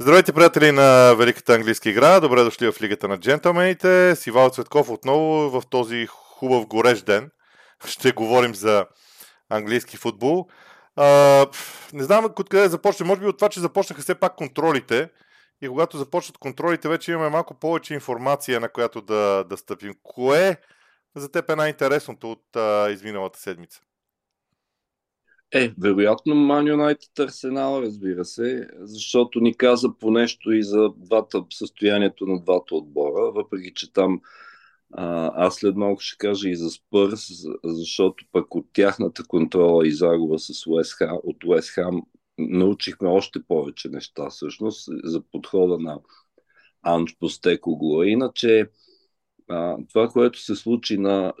Здравейте, приятели на Великата английска игра. Добре дошли в Лигата на джентълмените. С Ивал Цветков отново в този хубав горещ ден. Ще говорим за английски футбол. А, не знам откъде започне. Може би от това, че започнаха все пак контролите. И когато започнат контролите, вече имаме малко повече информация, на която да, да стъпим. Кое за теб е най-интересното от а, изминалата седмица? Е, вероятно Ман Юнайтед Арсенал, разбира се, защото ни каза по нещо и за двата, състоянието на двата отбора, въпреки че там а, аз след малко ще кажа и за Спърс, защото пък от тяхната контрола и загуба с Уест Хам, от Уест Хам научихме още повече неща всъщност за подхода на Анч Постекогло. Иначе а, това, което се случи на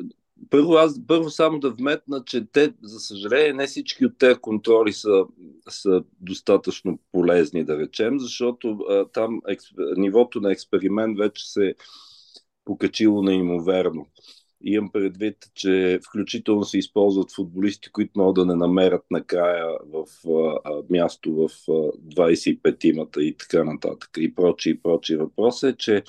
първо, аз първо само да вметна, че те, за съжаление, не всички от тези контроли са, са достатъчно полезни, да речем, защото а, там експ... нивото на експеримент вече се е покачило неимоверно. Имам предвид, че включително се използват футболисти, които могат да не намерят накрая в а, място в а, 25-имата и така нататък. И прочи, и прочи. Въпросът е, че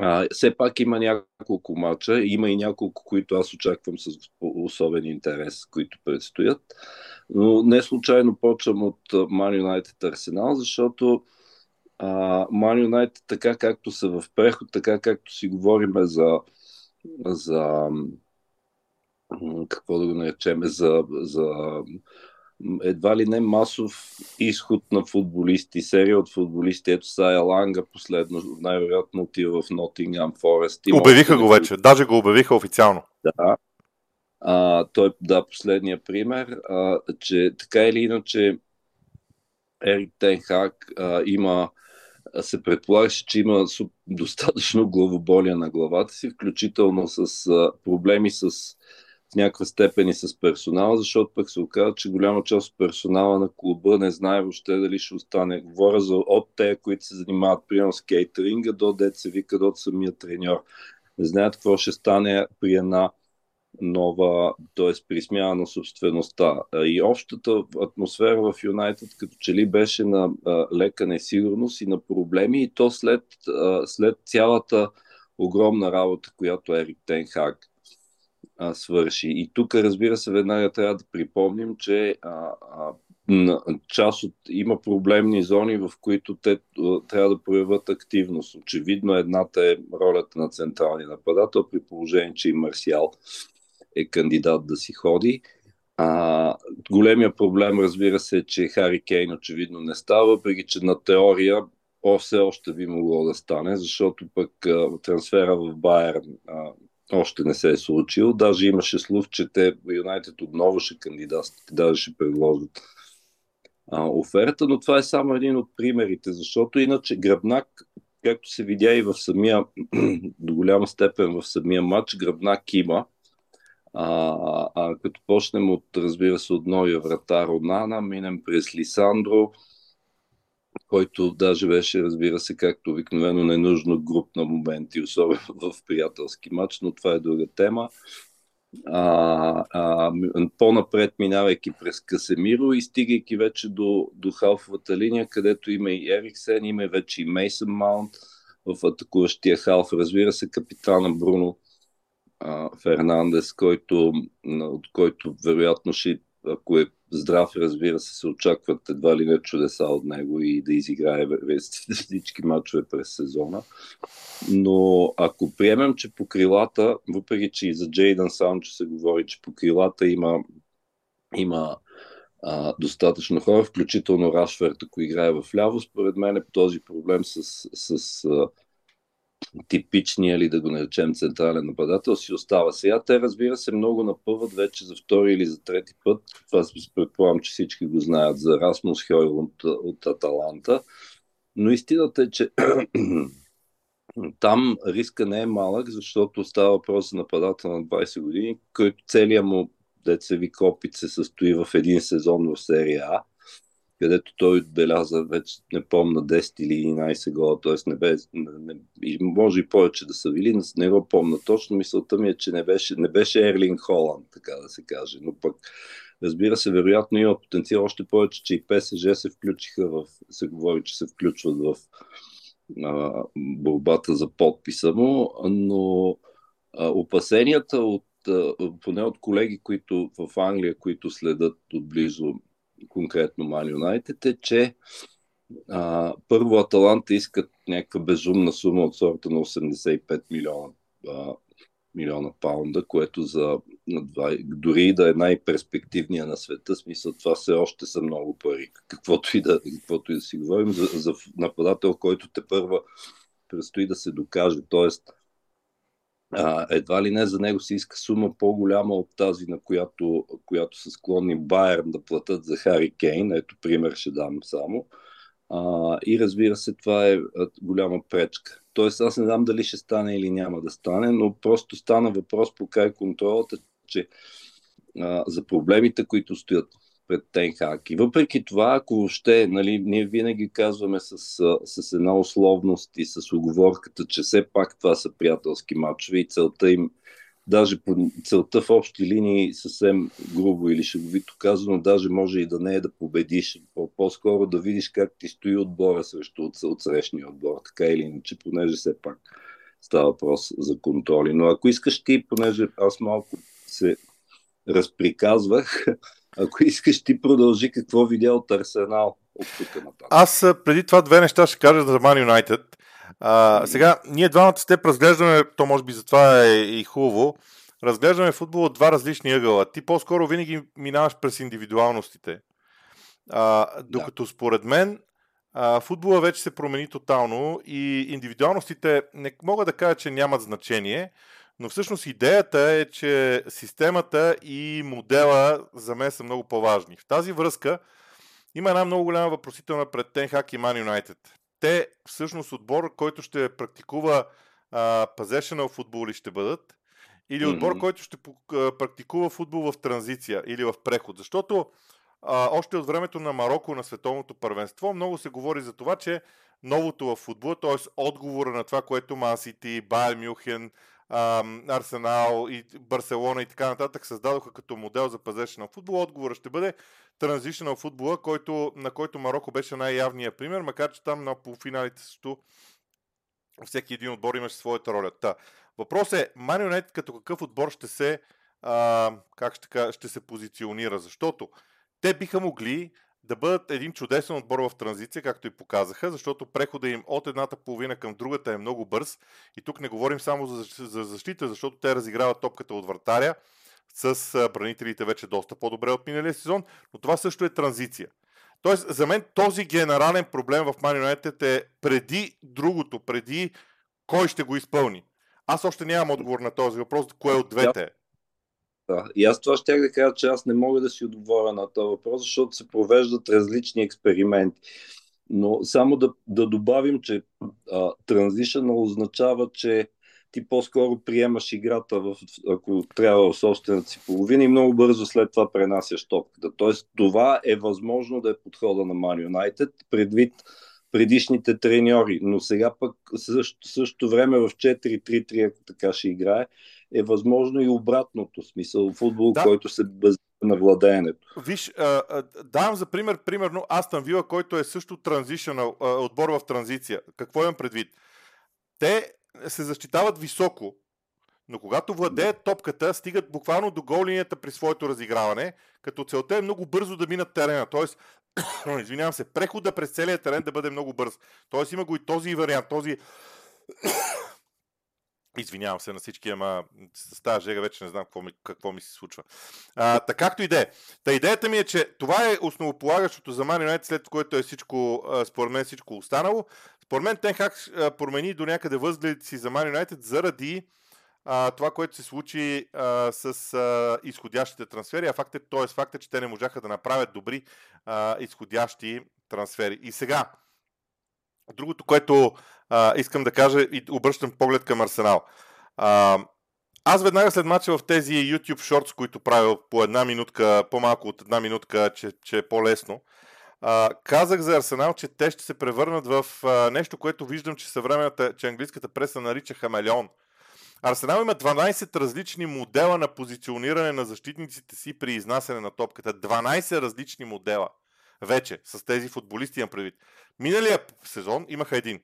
а, все пак има няколко мача, има и няколко, които аз очаквам с особен интерес, които предстоят. Но не случайно почвам от Man United Арсенал, защото Man United така както са в преход, така както си говорим за, за какво да го наречем, за, за едва ли не масов изход на футболисти, серия от футболисти. Ето Сая Ланга последно, най-вероятно отива в Нотингам Форест. Обявиха го вече, даже го обявиха официално. Да. А, той, да, последния пример, а, че така или иначе Ерик Тенхак а, има се предполагаше, че има достатъчно главоболия на главата си, включително с а, проблеми с някаква степен и с персонала, защото пък се оказа, че голяма част от персонала на клуба не знае въобще дали ще остане. Говоря за от те, които се занимават примерно с кейтеринга, до се вика до самия треньор. Не знаят какво ще стане при една нова, т.е. при смяна на собствеността. И общата атмосфера в Юнайтед като че ли беше на лека несигурност и на проблеми и то след, след цялата огромна работа, която Ерик Тенхак а, свърши. И тук, разбира се, веднага трябва да припомним, че а, а, част от, има проблемни зони, в които те трябва да проявят активност. Очевидно едната е ролята на централния нападател, при положение, че и Марсиал е кандидат да си ходи. А, големия проблем, разбира се, е, че Хари Кейн очевидно не става, въпреки че на теория все още би могло да стане, защото пък а, трансфера в Байерн още не се е случил. Даже имаше слух, че те Юнайтед отново ще кандидатстват, даже ще предложат а, оферта, но това е само един от примерите, защото иначе Гръбнак, както се видя и в самия, до голяма степен в самия матч, Гръбнак има. А, а като почнем от, разбира се, от новия вратар Ронана, минем през Лисандро, който даже беше, разбира се, както обикновено ненужно груп на моменти, особено в приятелски матч, но това е друга тема. А, а, по-напред, минавайки през Касемиро и стигайки вече до, до халфовата линия, където има и Ериксен, има вече и Мейсън Маунт в атакуващия халф. Разбира се, капитана Бруно а, Фернандес, който, от който вероятно ще, ако е здрав, разбира се, се очакват едва ли не чудеса от него и да изиграе всички матчове през сезона. Но ако приемем, че по крилата, въпреки че и за Джейдън Санчо се говори, че по крилата има, има а, достатъчно хора, включително Рашферт, ако играе в ляво, според мен е този проблем с, с а, типичния или да го наречем централен нападател си остава. Сега те, разбира се, много напъват вече за втори или за трети път. Това предполагам, че всички го знаят за Расмус Хойлунд от Аталанта. Но истината е, че там риска не е малък, защото става въпрос за нападател на 20 години, който целият му деца ви опит се състои в един сезон в серия А където той отбеляза вече, не помна, 10 или 11 гола, т.е. не бе, не, може и повече да са били, не го помна точно. Мисълта ми е, че не беше, не беше Ерлин Холанд, така да се каже, но пък Разбира се, вероятно има потенциал още повече, че и ПСЖ се включиха в, се говори, че се включват в а, борбата за подписа му, но а, опасенията от, поне от колеги, които в Англия, които следят отблизо конкретно Ман Юнайтед, е, че а, първо Аталанта искат някаква безумна сума от сорта на 85 милиона а, милиона паунда, което за дори да е най-перспективния на света, смисъл това все още са много пари. Каквото и да, каквото и да си говорим за, за нападател, който те първа предстои да се докаже. Тоест, а, едва ли не за него се иска сума по-голяма от тази, на която, която са склонни Байерн да платят за Хари Кейн. Ето пример ще дам само. А, и разбира се, това е голяма пречка. Тоест, аз не знам дали ще стане или няма да стане, но просто стана въпрос по край контролата, че а, за проблемите, които стоят пред Тенхак. И въпреки това, ако въобще, нали, ние винаги казваме с, с една условност и с оговорката, че все пак това са приятелски матчове и целта им даже по целта в общи линии съвсем грубо или шеговито казано, даже може и да не е да победиш, по-скоро да видиш как ти стои отбора срещу от, от срещния отбор, така или иначе, понеже все пак става въпрос за контроли. Но ако искаш ти, понеже аз малко се разприказвах, ако искаш ти продължи какво видя от Арсенал от тук нататък. Аз преди това две неща ще кажа за Man United. А, сега, ние двамата с теб разглеждаме, то може би затова е и хубаво, разглеждаме футбол от два различни ъгъла. Ти по-скоро винаги минаваш през индивидуалностите. А, докато да. според мен а, футбола вече се промени тотално и индивидуалностите не мога да кажа, че нямат значение, но всъщност идеята е, че системата и модела за мен са много по-важни. В тази връзка има една много голяма въпросителна пред Тенхак и Man United те всъщност отбор, който ще практикува а, possessional футбол ли ще бъдат, или отбор, mm-hmm. който ще практикува футбол в транзиция или в преход. Защото а, още от времето на Марокко на световното първенство много се говори за това, че новото в футбола, т.е. отговора на това, което Масити, Байер Мюхен, Арсенал и Барселона и така нататък създадоха като модел за пазеше на футбол. Отговорът ще бъде транзишнал футбола, който, на който Марокко беше най-явният пример, макар че там на полуфиналите също всеки един отбор имаше своята роля. Та, въпрос е, Манионет като какъв отбор ще се, а, как ще, ще се позиционира, защото те биха могли да бъдат един чудесен отбор в транзиция, както и показаха, защото прехода им от едната половина към другата е много бърз. И тук не говорим само за, за защита, защото те разиграват топката от вратаря с бранителите вече доста по-добре от миналия сезон, но това също е транзиция. Тоест, за мен този генерален проблем в Man е преди другото, преди кой ще го изпълни. Аз още нямам отговор на този въпрос, кое от двете е. Да. И аз това ще да кажа, че аз не мога да си отговоря на този въпрос, защото се провеждат различни експерименти. Но само да, да добавим, че транзишън означава, че ти по-скоро приемаш играта, в, ако трябва в собствената си половина и много бързо след това пренасяш топката. Тоест това е възможно да е подхода на Man United, предвид предишните треньори, но сега пък също, също време в 4-3-3, ако така ще играе, е възможно и обратното смисъл. Футбол, да. който се базира на владеенето. Виж, а, а, давам за пример, примерно Астан Вила, който е също транзишънал, отбор в транзиция. Какво имам предвид? Те се защитават високо, но когато владеят топката, стигат буквално до гол линията при своето разиграване, като целта е много бързо да минат терена. Тоест, извинявам се, прехода през целия терен да бъде много бърз. Тоест има го и този вариант, този Извинявам се на всички, ама с тази жега вече не знам какво ми, какво ми се случва. А, така както и да е. Та идеята ми е, че това е основополагащото за Man United, след което е всичко, според мен всичко останало. Според мен Тенхак промени до някъде възгледите си за Man United заради а, това, което се случи а, с а, изходящите трансфери, а факт е, т.е. факт е, че те не можаха да направят добри а, изходящи трансфери. И сега, другото, което а, искам да кажа и обръщам поглед към Арсенал. А, аз веднага след мача в тези YouTube Shorts, които правя по една минутка, по-малко от една минутка, че, че е по-лесно, а, казах за Арсенал, че те ще се превърнат в а, нещо, което виждам, че съвременната, че английската преса нарича хамелеон. Арсенал има 12 различни модела на позициониране на защитниците си при изнасяне на топката. 12 различни модела. Вече, с тези футболисти имам предвид. Миналия сезон имаха един.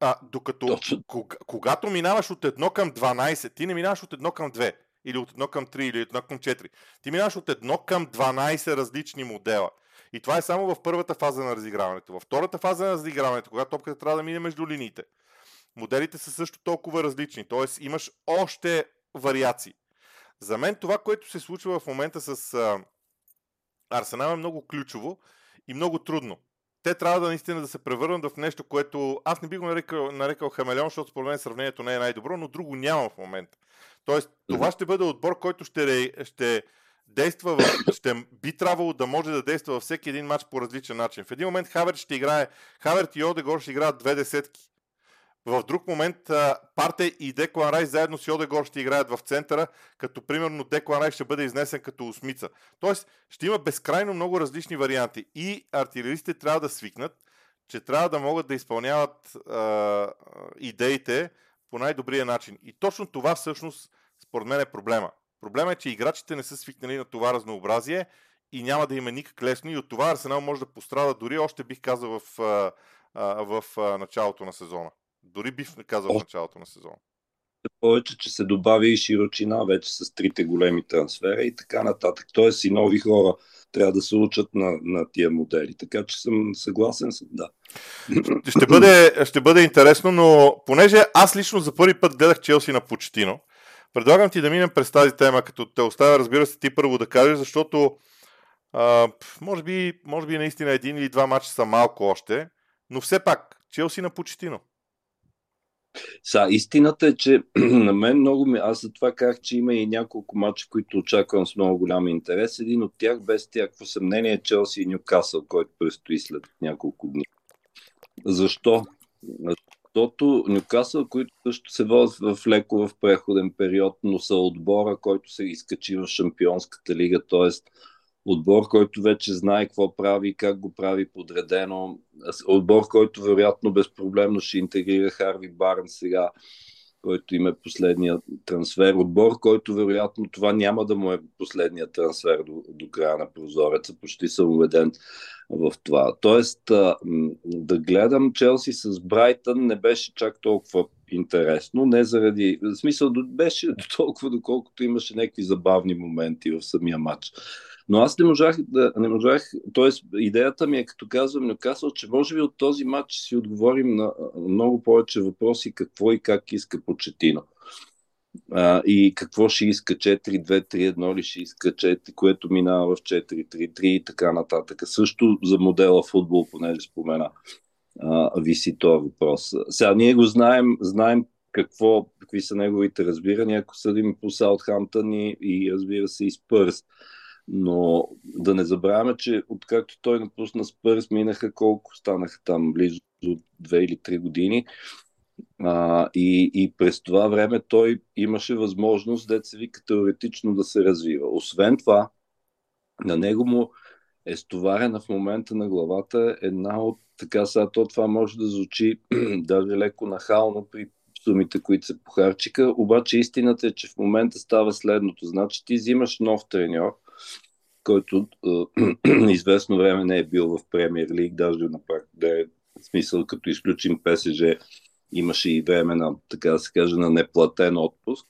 А, докато, кога, когато минаваш от 1 към 12, ти не минаваш от 1 към 2, или от 1 към 3, или от 1 към 4. Ти минаваш от 1 към 12 различни модела. И това е само в първата фаза на разиграването. Във втората фаза на разиграването, когато топката трябва да мине между линиите, моделите са също толкова различни. Т.е. имаш още вариации. За мен това, което се случва в момента с а, Арсенал е много ключово и много трудно. Те трябва да наистина да се превърнат в нещо, което аз не би го нарекал, нарекал хамелеон, защото според мен сравнението не е най-добро, но друго няма в момента. Тоест, това ще бъде отбор, който ще, ще действа в, ще би трябвало да може да действа във всеки един матч по различен начин. В един момент Хаверт ще играе, Хаверт и Одегор ще играят две десетки. В друг момент Парте и Деклан Райс заедно с Одегор ще играят в центъра, като примерно Деклан Райс ще бъде изнесен като осмица. Тоест ще има безкрайно много различни варианти и артилеристите трябва да свикнат, че трябва да могат да изпълняват а, идеите по най-добрия начин. И точно това всъщност според мен е проблема. Проблема е, че играчите не са свикнали на това разнообразие и няма да има никак лесно и от това Арсенал може да пострада дори още бих казал в, в началото на сезона. Дори бих казал в началото на сезона. Повече, че се добави и широчина вече с трите големи трансфера и така нататък. Тоест и нови хора трябва да се учат на, на тия модели. Така че съм съгласен с да. Ще бъде, ще бъде интересно, но понеже аз лично за първи път гледах Челси на Почтино, Предлагам ти да минем през тази тема, като те оставя, разбира се, ти първо да кажеш, защото а, може, би, може би наистина един или два мача са малко още, но все пак, Челси на почетино. Са, истината е, че на мен много ми... Аз за това казах, че има и няколко мача, които очаквам с много голям интерес. Един от тях, без тяхво съмнение, е Челси и Нюкасъл, който предстои след няколко дни. Защо? Защото Нюкасъл, които също се водят в леко в преходен период, но са отбора, който се изкачи в Шампионската лига, т.е. отбор, който вече знае какво прави, как го прави подредено, отбор, който вероятно безпроблемно ще интегрира Харви Барн сега който има последния трансфер. Отбор, който вероятно това няма да му е последния трансфер до, до края на прозореца. Почти съм убеден в това. Тоест, да гледам Челси с Брайтън не беше чак толкова интересно. Не заради... В смисъл, беше до толкова, доколкото имаше някакви забавни моменти в самия матч. Но аз не можах да, не можах, т.е. идеята ми е, като казвам Нюкасъл, че може би от този матч си отговорим на много повече въпроси какво и как иска Почетино. А, и какво ще иска 4-2-3-1 ли ще иска 4, което минава в 4-3-3 и така нататък. Също за модела футбол, понеже спомена, а, виси този въпрос. Сега ние го знаем, знаем какво, какви са неговите разбирания, ако съдим по Саутхамптън и, и разбира се и Спърс. Но да не забравяме, че откакто той напусна Спърс, минаха колко станаха там, близо 2 или 3 години. А, и, и през това време той имаше възможност, се вика теоретично да се развива. Освен това, на него му е стоварена в момента на главата една от така сега то това може да звучи даже леко нахално при сумите, които се похарчиха, обаче истината е, че в момента става следното. Значи ти взимаш нов треньор, който известно време не е бил в Премьер Лиг, даже на да е смисъл, като изключим ПСЖ, имаше и време на, така да се каже, на неплатен отпуск.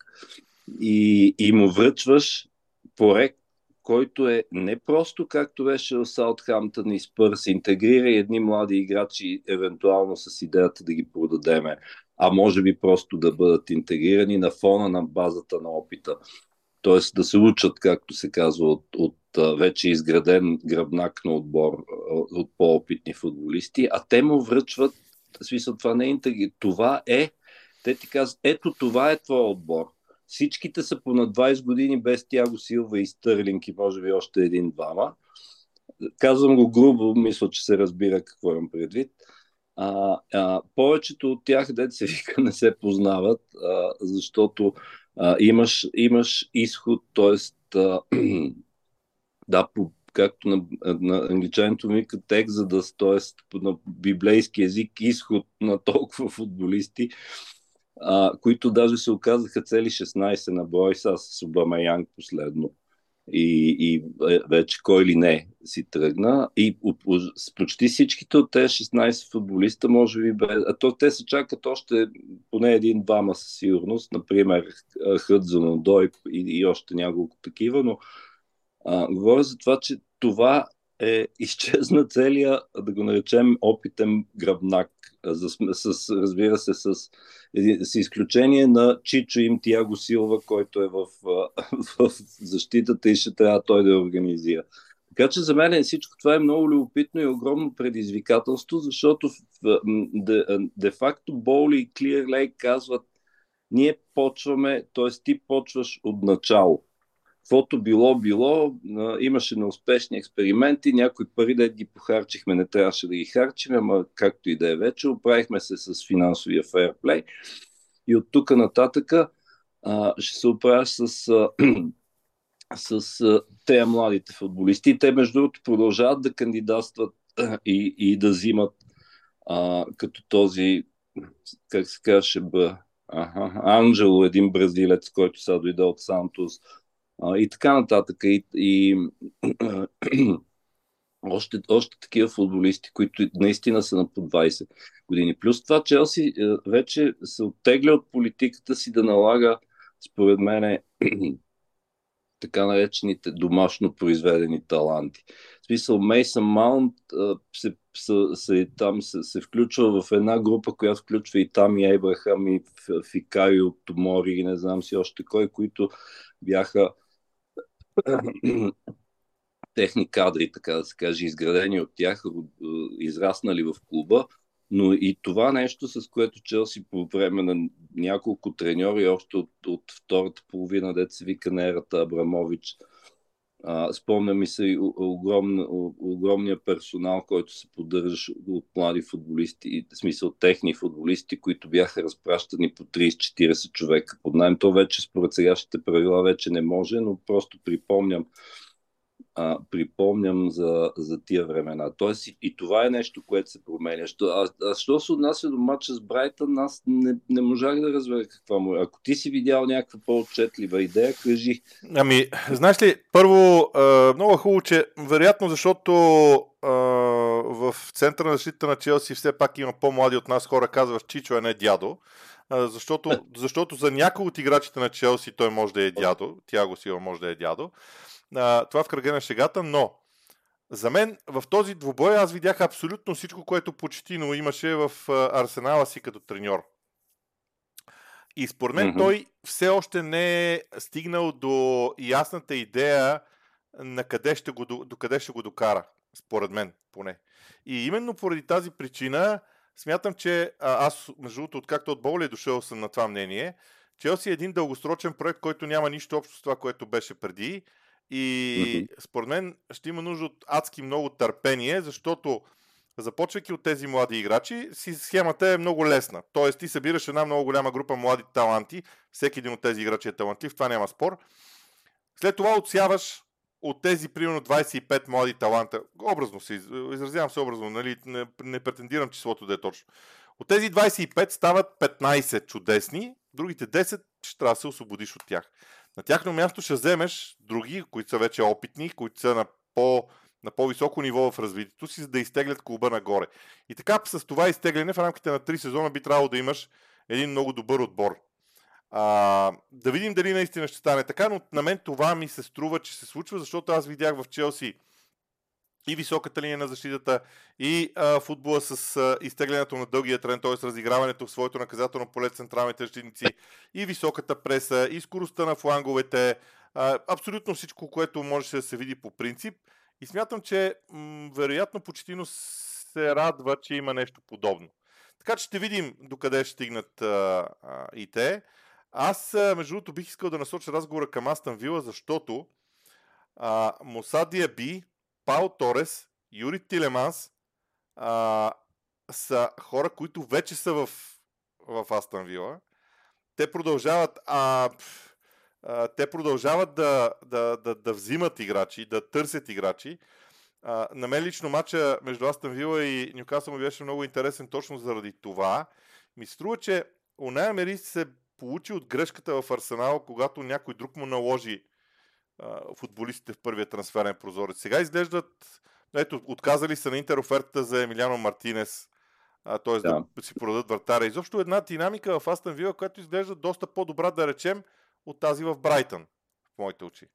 И, и му връчваш проект, който е не просто както беше в Саутхамптън и Спърс, интегрира едни млади играчи, евентуално с идеята да ги продадеме, а може би просто да бъдат интегрирани на фона на базата на опита. Тоест да се учат, както се казва, от, от вече изграден гръбнак на отбор от по-опитни футболисти, а те му връчват, смисъл, това не е това е, те ти казват, ето това е твой отбор. Всичките са по на 20 години без Тяго Силва и Стърлинг и може би още един-двама. Казвам го грубо, мисля, че се разбира какво имам предвид. А, а, повечето от тях, дете се вика, не се познават, а, защото а, имаш, имаш изход, т.е. да, по, както на, на англичаните за да т.е. на библейски език, изход на толкова футболисти а, които даже се оказаха цели 16 на брой с Обама Янг последно. И, и е, вече кой ли не си тръгна. И с почти всичките от тези 16 футболиста, може би, бе, а то те се чакат още поне един-двама със сигурност, например Хъдзон, Дойп и, и още няколко такива, но а, говоря за това, че това е изчезна целия, да го наречем, опитен гръбнак, с, с, разбира се, с, с изключение на Чичо им Тиаго Силва, който е в, в защитата и ще трябва той да организира. Така че за мен всичко това е много любопитно и огромно предизвикателство, защото де-факто Боули и Клир Лейк казват ние почваме, т.е. ти почваш от начало каквото било, било, имаше неуспешни експерименти, някои пари да ги похарчихме, не трябваше да ги харчим, ама както и да е вече, оправихме се с финансовия фейерплей и от тук нататъка ще се оправя с, а, с а, тези младите футболисти. Те, между другото, продължават да кандидатстват и, и да взимат а, като този, как се казваше, Анджело, един бразилец, който сега дойде от Сантос, а, и така нататък. И, и още, още такива футболисти, които наистина са на по 20 години. Плюс това Челси е, вече се оттегля от политиката си да налага, според мен, така наречените домашно произведени таланти. В смисъл, Мейсън Маунт се, се, се, там се, се включва в една група, която включва и там и Ебрахам, и Фикайо, Томори, и не знам си още кой, които бяха техни кадри, така да се каже, изградени от тях, израснали в клуба, но и това нещо, с което Челси по време на няколко треньори, още от, от втората половина, се вика на ерата Абрамович, а, спомня ми се и огром, огромния персонал, който се поддържа от млади футболисти, в смисъл техни футболисти, които бяха разпращани по 30-40 човека под найем. То вече според сегашните правила вече не може, но просто припомням а, припомням за, за тия времена. Тоест и, и това е нещо, което се променя. Що, а, а що се отнася до матча с Брайтън, аз не, не можах да разбера каква му е. Ако ти си видял някаква по-отчетлива идея, кажи. Ами, знаеш ли, първо, а, много хубаво, че вероятно, защото а, в центъра на защита на Челси все пак има по-млади от нас хора, казваш Чичо, а не дядо. А, защото, защото за някои от играчите на Челси той може да е дядо, Тяго Сила може да е дядо а, това в кръга на шегата, но за мен в този двубой аз видях абсолютно всичко, което почтино имаше в арсенала си като треньор. И според мен mm-hmm. той все още не е стигнал до ясната идея на къде ще го, до къде ще го докара. Според мен, поне. И именно поради тази причина смятам, че а, аз, между другото, откакто от Боли е дошъл съм на това мнение, Челси е един дългосрочен проект, който няма нищо общо с това, което беше преди. И според мен ще има нужда от адски много търпение, защото започвайки от тези млади играчи, схемата е много лесна. Тоест ти събираш една много голяма група млади таланти, всеки един от тези играчи е талантлив, това няма спор. След това отсяваш от тези примерно 25 млади таланта, образно се изразявам се образно, нали, не, не претендирам числото да е точно. От тези 25 стават 15 чудесни, другите 10 ще трябва да се освободиш от тях. На тяхно място ще вземеш други, които са вече опитни, които са на по на по-високо ниво в развитието си, за да изтеглят клуба нагоре. И така с това изтегляне в рамките на 3 сезона би трябвало да имаш един много добър отбор. А, да видим дали наистина ще стане така, но на мен това ми се струва, че се случва, защото аз видях в Челси и високата линия на защитата, и а, футбола с а, изтеглянето на дългия трен, т.е. разиграването в своето наказателно поле централните защитници, и високата преса, и скоростта на фланговете, а, абсолютно всичко, което може да се види по принцип. И смятам, че м- вероятно почти се радва, че има нещо подобно. Така че ще видим докъде ще стигнат а, а, и те. Аз, между другото, бих искал да насоча разговора към Астан Вила, защото а, Мусадия Би Пао Торес, Юри Тилеманс а, са хора, които вече са в, в Астан Вила. Те продължават, а, а, те продължават да, да, да, да взимат играчи, да търсят играчи. А, на мен лично матча между Астан Вила и Нюкасъл ми беше много интересен точно заради това. Ми струва, че Уна Емери се получи от грешката в Арсенал, когато някой друг му наложи а, футболистите в първия трансферен прозорец. Сега изглеждат, ето, отказали са на Интер офертата за Емилиано Мартинес, т.е. Да. да си продадат вратаря. Изобщо една динамика в Астан Вила, която изглежда доста по-добра, да речем, от тази в Брайтън, в моите очи.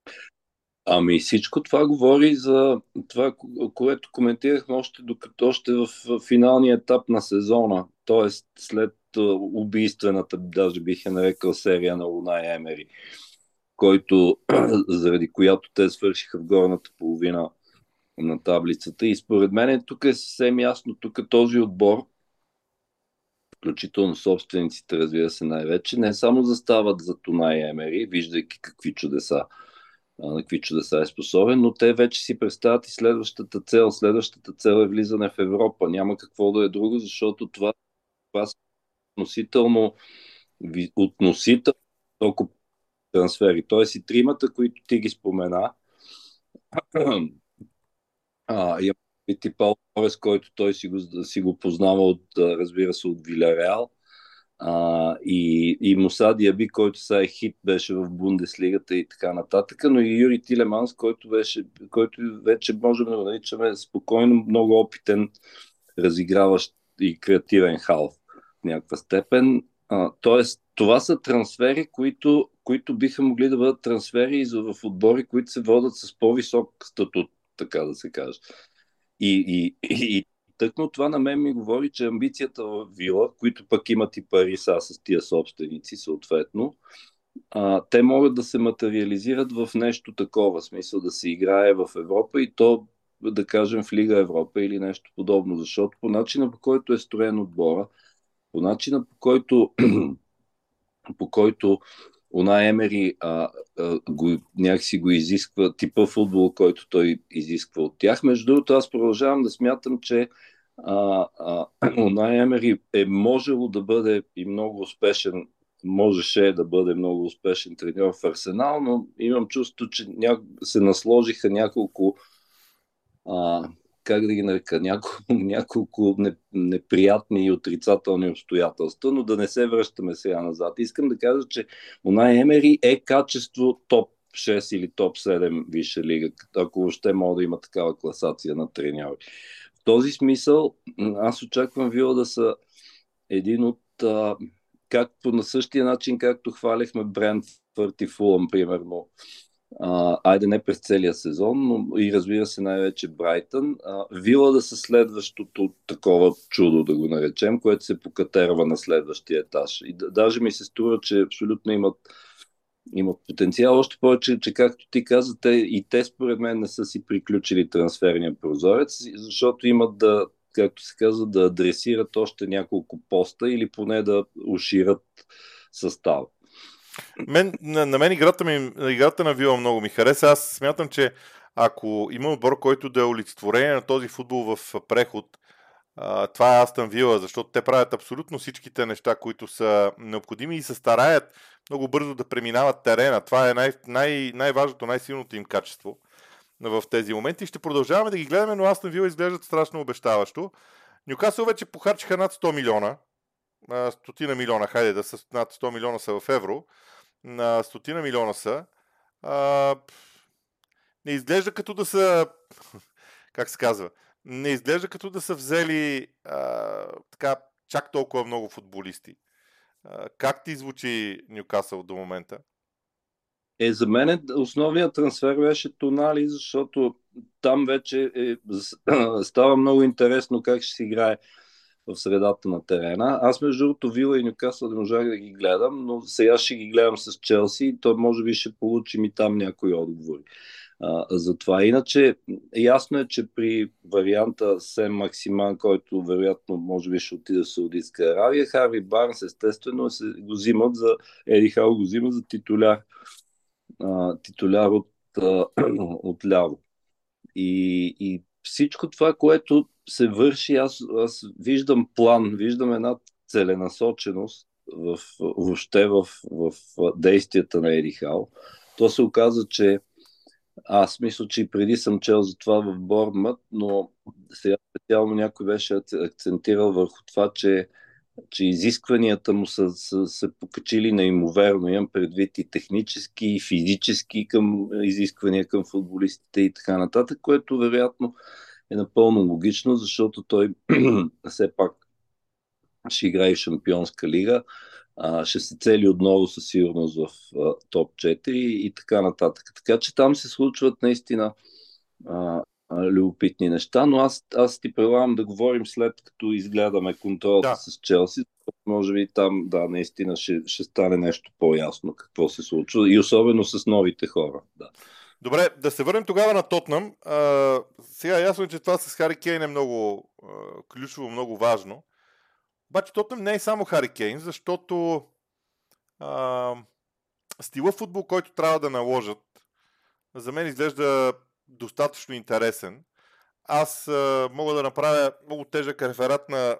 Ами всичко това говори за това, което коментирахме още докато още в финалния етап на сезона, т.е. след убийствената, даже бих я нарекал серия на Луна и Емери, който, заради която те свършиха в горната половина на таблицата. И според мен тук е съвсем ясно, тук този отбор, включително собствениците, разбира се, най-вече, не само застават за Тона и Емери, виждайки какви чудеса на какви чудеса е способен, но те вече си представят и следващата цел. Следващата цел е влизане в Европа. Няма какво да е друго, защото това, това относително, относително толкова трансфери. Тоест и тримата, които ти ги спомена, а, и Пал Торес, който той си го, си го познава от, разбира се, от Вилареал, а, и, и Муса Диаби, който сега е хит, беше в Бундеслигата и така нататък, но и Юри Тилеманс, който, беше, който вече можем да наричаме спокойно много опитен, разиграващ и креативен халф в някаква степен. А, тоест, това са трансфери, които, които биха могли да бъдат трансфери в отбори, които се водят с по-висок статут, така да се каже. И, и, и, Тъкно това на мен ми говори, че амбицията в Вила, които пък имат и пари са с тия собственици, съответно, а, те могат да се материализират в нещо такова, смисъл да се играе в Европа и то, да кажем, в Лига Европа или нещо подобно, защото по начина по който е строен отбора, по начина по който, по който Она Емери а, а, го, някакси го изисква, типа футбол, който той изисква от тях. Между другото, аз продължавам да смятам, че а, а, Она Емери е можело да бъде и много успешен, можеше да бъде много успешен треньор в Арсенал, но имам чувство, че ня... се насложиха няколко а, как да ги нарека, няколко, няколко неприятни и отрицателни обстоятелства, но да не се връщаме сега назад. Искам да кажа, че Унай Емери е качество топ 6 или топ 7 висша лига, ако въобще мога да има такава класация на треньори. В този смисъл аз очаквам Вила да са един от както на същия начин, както хвалихме Брентфорд и Фулъм, примерно, а, айде не през целия сезон, но и разбира се най-вече Брайтън. А, Вила да са следващото такова чудо, да го наречем, което се покатерва на следващия етаж. И да, даже ми се струва, че абсолютно имат, имат потенциал. Още повече, че както ти каза, и те според мен не са си приключили трансферния прозорец, защото имат да, както се казва, да адресират още няколко поста или поне да ушират състава. Мен, на, на мен играта, ми, играта на Вила много ми хареса. Аз смятам, че ако има отбор, който да е олицетворение на този футбол в преход, това е Астан Вила, защото те правят абсолютно всичките неща, които са необходими и се стараят много бързо да преминават терена. Това е най- най- най-важното, най-силното им качество в тези моменти. Ще продължаваме да ги гледаме, но Астан Вила изглеждат страшно обещаващо. Нюкасъл вече похарчиха над 100 милиона стотина милиона, хайде да са над 100 милиона са в евро, на стотина милиона са, а, не изглежда като да са, как се казва, не изглежда като да са взели а, така чак толкова много футболисти. А, как ти звучи Нюкасъл до момента? Е, за мен основният трансфер беше Тонали, защото там вече е, става много интересно как ще се играе в средата на терена. Аз между другото Вила и Нюкасъл не можах да ги гледам, но сега ще ги гледам с Челси и то може би ще получим и там някои отговори. А, за това. Иначе ясно е, че при варианта Сем Максиман, който вероятно може би ще отиде в Саудитска Аравия, Харви Барнс естествено се го взимат за Еди Хал го взимат за титуляр, а, титуляр от, а, от ляво. И, и всичко това, което се върши, аз, аз виждам план, виждам една целенасоченост в, въобще в, в, действията на Еди Хал. То се оказа, че аз мисля, че и преди съм чел за това в Бордмът, но сега специално някой беше акцентирал върху това, че че изискванията му са, са покачили неимоверно. Имам предвид и технически, и физически към изисквания към футболистите и така нататък, което вероятно е напълно логично, защото той все пак ще играе в Шампионска лига, а, ще се цели отново със сигурност в а, топ 4 и така нататък. Така че там се случват наистина а, любопитни неща, но аз, аз ти предлагам да говорим след като изгледаме контролата да. с Челси. Може би там, да, наистина ще, ще стане нещо по-ясно какво се случва и особено с новите хора. Да. Добре, да се върнем тогава на Тотнам. А, сега ясно е, че това с Хари Кейн е много а, ключово, много важно. Обаче Тотнам не е само Хари Кейн, защото а, стила футбол, който трябва да наложат, за мен изглежда достатъчно интересен. Аз а, мога да направя много тежък реферат на,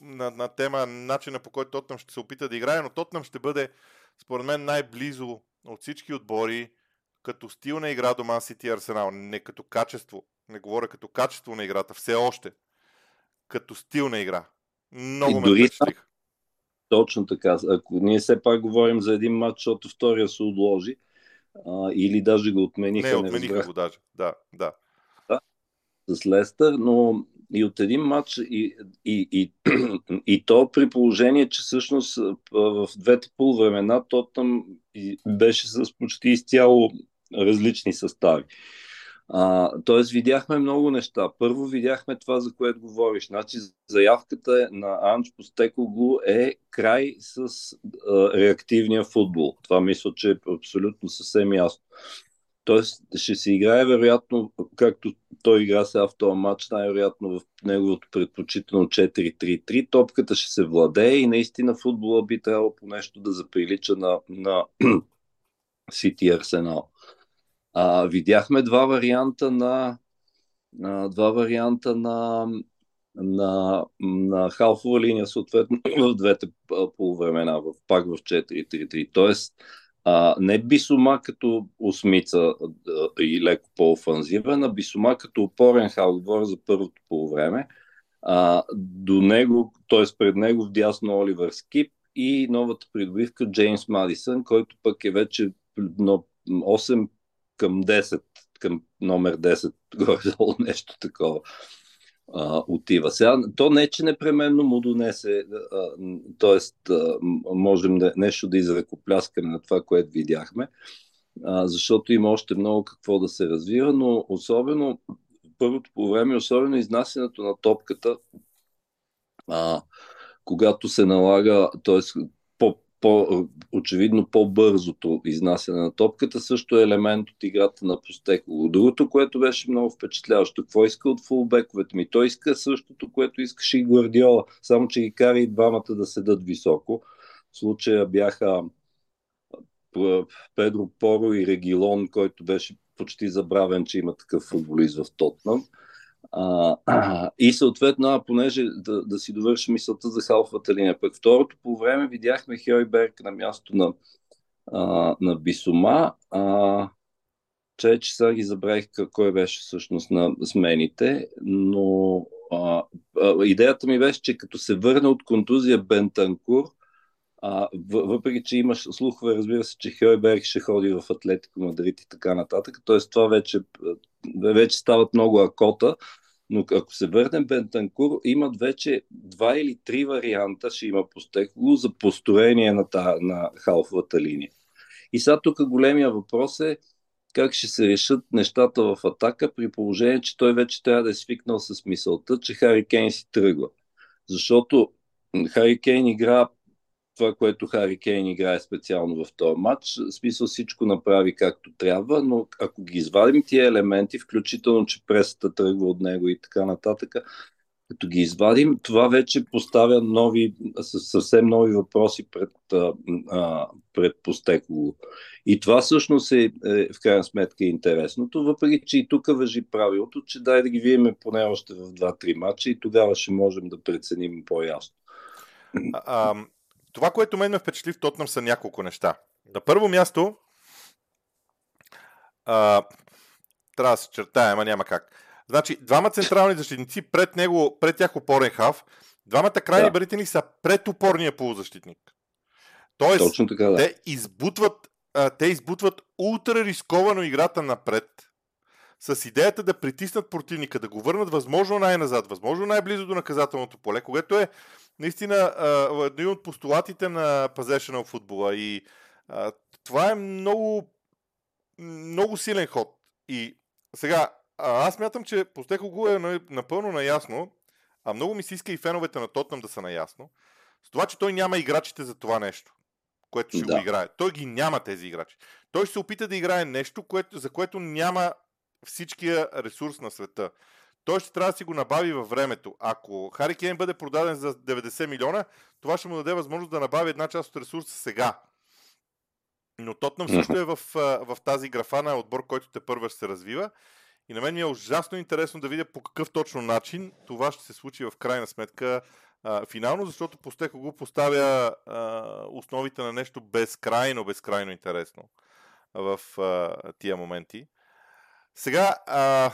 на, на тема начина по който Тотнам ще се опита да играе, но Тотнам ще бъде според мен най-близо от всички отбори като стил на игра до Man City Арсенал, не като качество. Не говоря като качество на играта, все още. Като стил на игра. Много и ме дори впечатлих. Точно така. Ако ние все пак говорим за един матч, защото втория се отложи, а, или даже го отмениха. Не, отмениха не го даже. Да, да. да. С Лестър, но и от един матч и, и, и, и то при положение, че всъщност в двете полувремена то там беше с почти изцяло различни състави. Тоест видяхме много неща. Първо видяхме това, за което говориш. Значи заявката на Анч Постекоглу е край с а, реактивния футбол. Това мисля, че е абсолютно съвсем ясно. Тоест ще се играе вероятно, както той игра сега в този матч, най-вероятно в неговото предпочитано 4-3-3. Топката ще се владее и наистина футбола би трябвало по нещо да заприлича на, на Сити Арсенал. А, видяхме два варианта на а, два варианта на, на, на халфова линия, съответно в двете полувремена, в, пак в 4-3-3. Тоест, а, не Бисома като осмица и леко по-офанзивен, а Бисома като опорен халф, за първото полувреме. А, до него, т.е. пред него в дясно Оливър Скип и новата придобивка Джеймс Мадисън, който пък е вече 8 към 10, към номер 10, горе-долу нещо такова а, отива. Сега, то не, че непременно му донесе, т.е. можем да, нещо да изрекопляскаме на това, което видяхме, а, защото има още много какво да се развива, но особено първото по време, особено изнасянето на топката, а, когато се налага, т.е по, очевидно по-бързото изнасяне на топката също е елемент от играта на Постекло. Другото, което беше много впечатляващо, какво иска от фулбековете ми? Той иска същото, което искаше и Гвардиола, само че ги кара и двамата да седат високо. В случая бяха Педро Поро и Регилон, който беше почти забравен, че има такъв футболист в Тотнам. А, и съответно, а, понеже да, да си довърши мисълта за халфата линия. Пък второто по време видяхме Хойберг на място на, а, на Бисома. А, че, че сега ги забравих кой беше всъщност на смените, но а, а, идеята ми беше, че като се върне от контузия Бентанкур, а, въпреки, че имаш слухове, разбира се, че Хойберг ще ходи в Атлетико Мадрид и така нататък, т.е. това вече, вече стават много акота, но ако се върнем Бентанкур, имат вече два или три варианта, ще има постекло за построение на, та, на халфовата линия. И сега тук големия въпрос е как ще се решат нещата в атака, при положение, че той вече трябва да е свикнал с мисълта, че Хари Кейн си тръгва. Защото Хари Кейн игра това, което Хари Кейн играе специално в този матч. Смисъл всичко направи както трябва, но ако ги извадим тия елементи, включително, че пресата тръгва от него и така нататък, като ги извадим, това вече поставя нови, съвсем нови въпроси пред, а, пред Постекло. И това всъщност е, е в крайна сметка интересното, въпреки че и тук въжи правилото, че дай да ги видим поне още в 2-3 матча и тогава ще можем да преценим по-ясно. А, това, което мен ме впечатли в Тотнам са няколко неща. На първо място, а, трябва да се чертая, ама няма как. Значи, двама централни защитници, пред него, пред тях опорен хав, Двамата крайни да. баритени са пред упорния полузащитник. Тоест, Точно така, да. те избутват, а, те избутват ултра рисковано играта напред, с идеята да притиснат противника, да го върнат възможно най-назад, възможно най-близо до наказателното поле, което е наистина един от постулатите на possessional футбола. И а, това е много, много силен ход. И сега, аз мятам, че Постеко го е напълно наясно, а много ми се иска и феновете на Тотнам да са наясно, с това, че той няма играчите за това нещо, което ще да. го играе. Той ги няма тези играчи. Той ще се опита да играе нещо, което, за което няма всичкия ресурс на света. Той ще трябва да си го набави във времето. Ако Хари Кейн бъде продаден за 90 милиона, това ще му даде възможност да набави една част от ресурса сега. Но Тотнам също е в, в тази графа на отбор, който те първа ще се развива. И на мен ми е ужасно интересно да видя по какъв точно начин това ще се случи в крайна сметка а, финално, защото Постеко го поставя а, основите на нещо безкрайно, безкрайно интересно в а, тия моменти. Сега, а,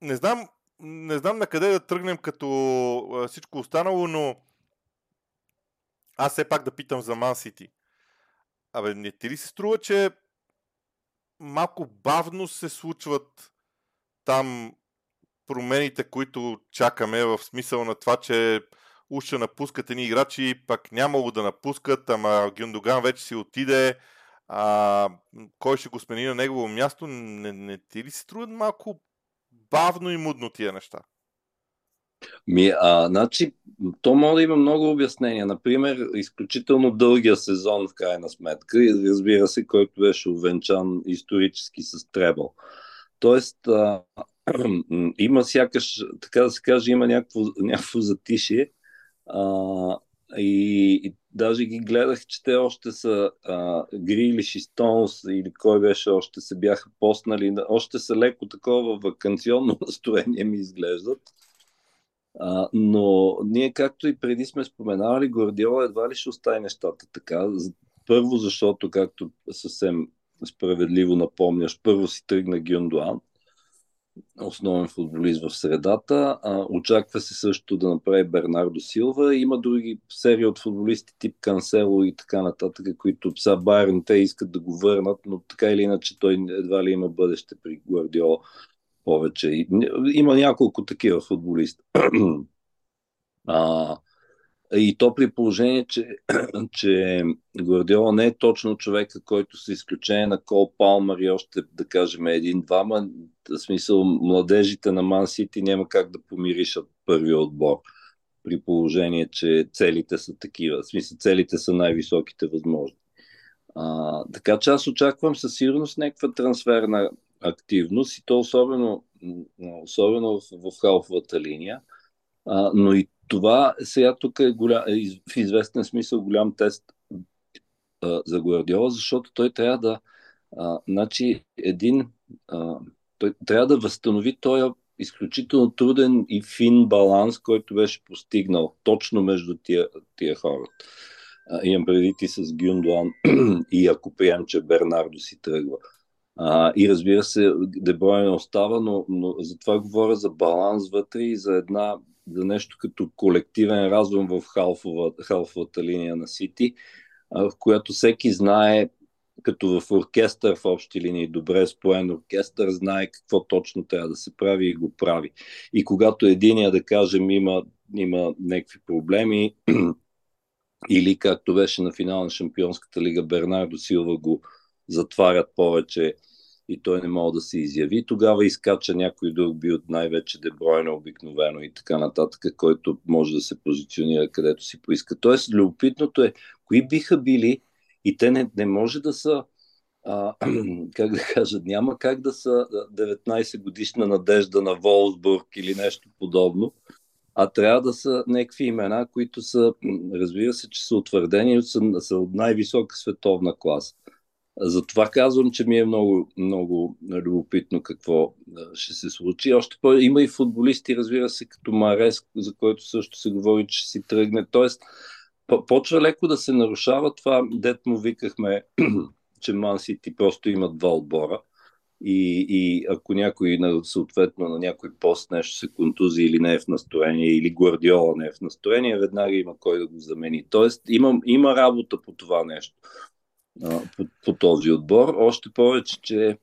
не знам, не знам на къде да тръгнем като всичко останало, но аз все пак да питам за Ман Сити. Абе, не ти ли се струва, че малко бавно се случват там промените, които чакаме, в смисъл на това, че уж напускат едни играчи, пак нямало да напускат, ама Гюндоган вече си отиде, а, кой ще го смени на негово място, не, не ти ли се струват малко бавно и мудно тия неща? Ми, а, значи, то може да има много обяснения. Например, изключително дългия сезон в крайна сметка, и разбира се, който беше увенчан исторически с Требъл. Тоест, а, има сякаш, така да се каже, има някакво, някакво затишие. А, и, и даже ги гледах, че те още са Грилиш и Стоунс или кой беше, още се бяха постнали, още са леко такова вакансионно настроение ми изглеждат. А, но ние, както и преди сме споменавали, Гордиола едва ли ще остави нещата така. Първо, защото, както съвсем справедливо напомняш, първо си тръгна Гюндуан – основен футболист в средата. А, очаква се също да направи Бернардо Силва. Има други серии от футболисти тип Кансело и така нататък, които са Байерн, те искат да го върнат, но така или иначе той едва ли има бъдеще при Гвардиола повече. Има няколко такива футболисти. а, и то при положение, че, че Гвардиола не е точно човека, който с изключение на Кол Палмър и още, да кажем, един-двама, в смисъл младежите на Ман Сити няма как да помиришат първия отбор при положение, че целите са такива. В смисъл, целите са най-високите възможни. А, така че аз очаквам със сигурност някаква трансферна активност и то особено, особено в, в халфовата линия. А, но и това сега тук е голям, е в известен смисъл голям тест а, за Гвардиола, защото той трябва да а, значи един а, той трябва да възстанови този изключително труден и фин баланс, който беше постигнал точно между тия, тия хора. Имам преди ти с Гюндуан и ако прием, че Бернардо си тръгва. А, и разбира се, Дебройн остава, но, но затова говоря за баланс вътре и за една за нещо като колективен разум в халфова, халфовата линия на Сити, в която всеки знае, като в оркестър в общи линии, добре споен оркестър, знае какво точно трябва да се прави и го прави. И когато единия, да кажем, има, има някакви проблеми, или както беше на финал на Шампионската лига, Бернардо Силва го затварят повече и той не може да се изяви. Тогава изкача някой друг би от най-вече Дебройна обикновено и така нататък, който може да се позиционира където си поиска. Тоест, любопитното е, кои биха били и те не, не може да са а, как да кажа, няма как да са 19 годишна надежда на Волсбург или нещо подобно, а трябва да са някакви имена, които са, разбира се, че са утвърдени, са, са от най-висока световна класа. Затова казвам, че ми е много, много любопитно какво ще се случи. Още по има и футболисти, разбира се, като Марес, за който също се говори, че си тръгне. Тоест, почва леко да се нарушава това, дет му викахме, че Ман Сити просто има два отбора. и, и ако някой съответно на някой пост нещо се контузи или не е в настроение, или Гвардиола не е в настроение, веднага има кой да го замени. Тоест има, има работа по това нещо, по, по този отбор. Още повече, че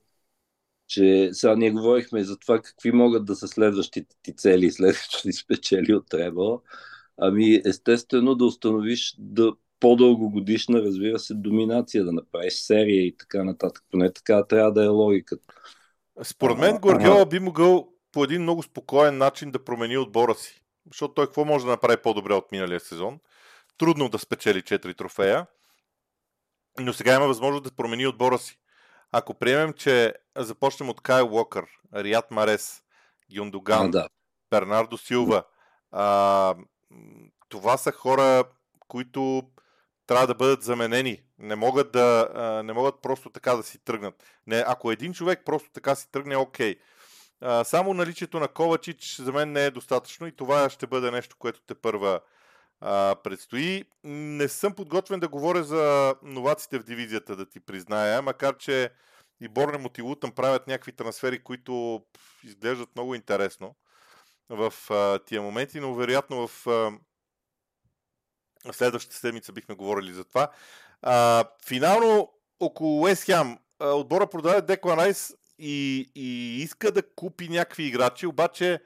че сега ние говорихме за това какви могат да са следващите ти цели след като ти спечели от Требъл. Ами естествено да установиш да по-дългогодишна, разбира се, доминация, да направиш серия и така нататък. Поне така трябва да е логиката. Според мен Гвардиола би могъл по един много спокоен начин да промени отбора си. Защото той какво може да направи по-добре от миналия сезон? Трудно да спечели 4 трофея, но сега има възможност да промени отбора си. Ако приемем, че започнем от Кай Уокър, Рият Марес, Гюндоган, а, да. Бернардо Силва, а, това са хора, които трябва да бъдат заменени. Не могат, да, а, не могат просто така да си тръгнат. Не, ако един човек просто така си тръгне, окей. А, само наличието на Ковачич за мен не е достатъчно и това ще бъде нещо, което те първа а, предстои. Не съм подготвен да говоря за новаците в дивизията, да ти призная, макар че и Борнемот и Лутън правят някакви трансфери, които изглеждат много интересно в а, тия моменти, но вероятно в а, следващата седмица бихме говорили за това. А, финално около Уест Хем отбора продаде Деклан Райс и, и иска да купи някакви играчи, обаче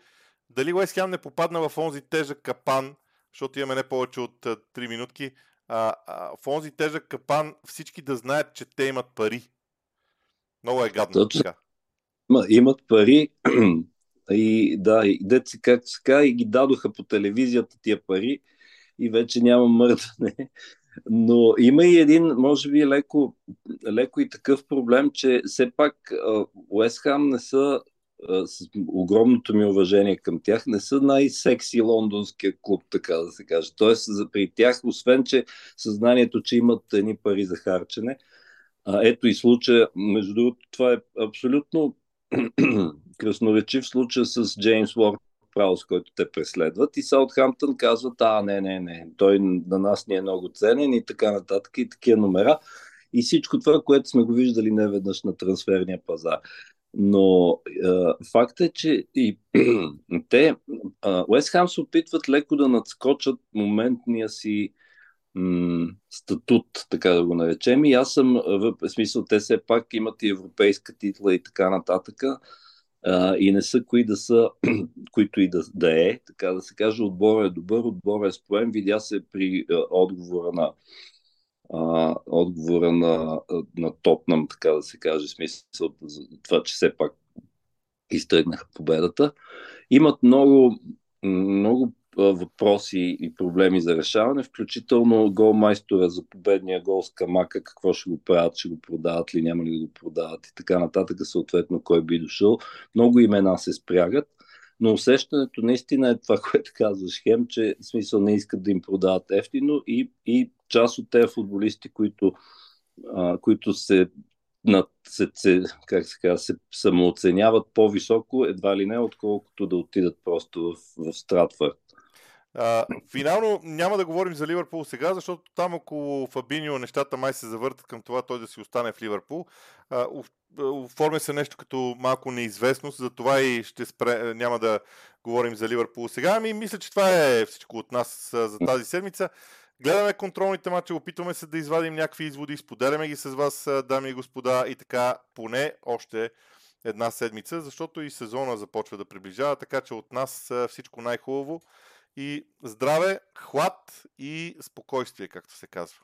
дали Уест Хем не попадна в онзи тежък капан, защото имаме не повече от 3 минутки, а, а, в онзи тежък капан всички да знаят, че те имат пари. Много е гадно. Точно. Така. Ма, имат пари и да, и деца как така и ги дадоха по телевизията тия пари и вече няма мърдане. Но има и един, може би, леко, леко и такъв проблем, че все пак Уест Хам не са с огромното ми уважение към тях, не са най-секси лондонския клуб, така да се каже. Тоест, при тях, освен, че съзнанието, че имат едни пари за харчене, ето и случая, между другото, това е абсолютно красноречив случай с Джеймс Уорд Праус, който те преследват и Саутхамптън казват, а, не, не, не, той на нас ни е много ценен и така нататък и такива номера. И всичко това, което сме го виждали не веднъж на трансферния пазар. Но е, факт е, че и те, Уест Хам се опитват леко да надскочат моментния си м- статут, така да го наречем. И аз съм, в смисъл, те все пак имат и европейска титла и така нататък. А, и не са кои да са, които и да, да е, така да се каже, отбор е добър, отбор е споен. Видя се при а, отговора на а, отговора на, на Тотнам, така да се каже, смисъл за това, че все пак изтръгнаха победата. Имат много, много въпроси и проблеми за решаване, включително голмайстора за победния гол с Камака, какво ще го правят, ще го продават ли, няма ли да го продават и така нататък, съответно кой би дошъл. Много имена се спрягат, но усещането наистина е това, което казваш, Хем, че в смисъл не искат да им продават ефтино и, и част от тези футболисти, които, а, които се над, се, се, как се казва, се самооценяват по-високо, едва ли не, отколкото да отидат просто в, в Стратфорд. А, финално няма да говорим за Ливърпул сега, защото там около Фабинио нещата май се завъртат към това той да си остане в Ливърпул. А, оформя се нещо като малко неизвестност, за това и ще спре, няма да говорим за Ливърпул сега. Ами мисля, че това е всичко от нас за тази седмица. Гледаме контролните матчи, опитваме се да извадим някакви изводи, споделяме ги с вас, дами и господа, и така поне още една седмица, защото и сезона започва да приближава, така че от нас всичко най-хубаво и здраве, хлад и спокойствие, както се казва.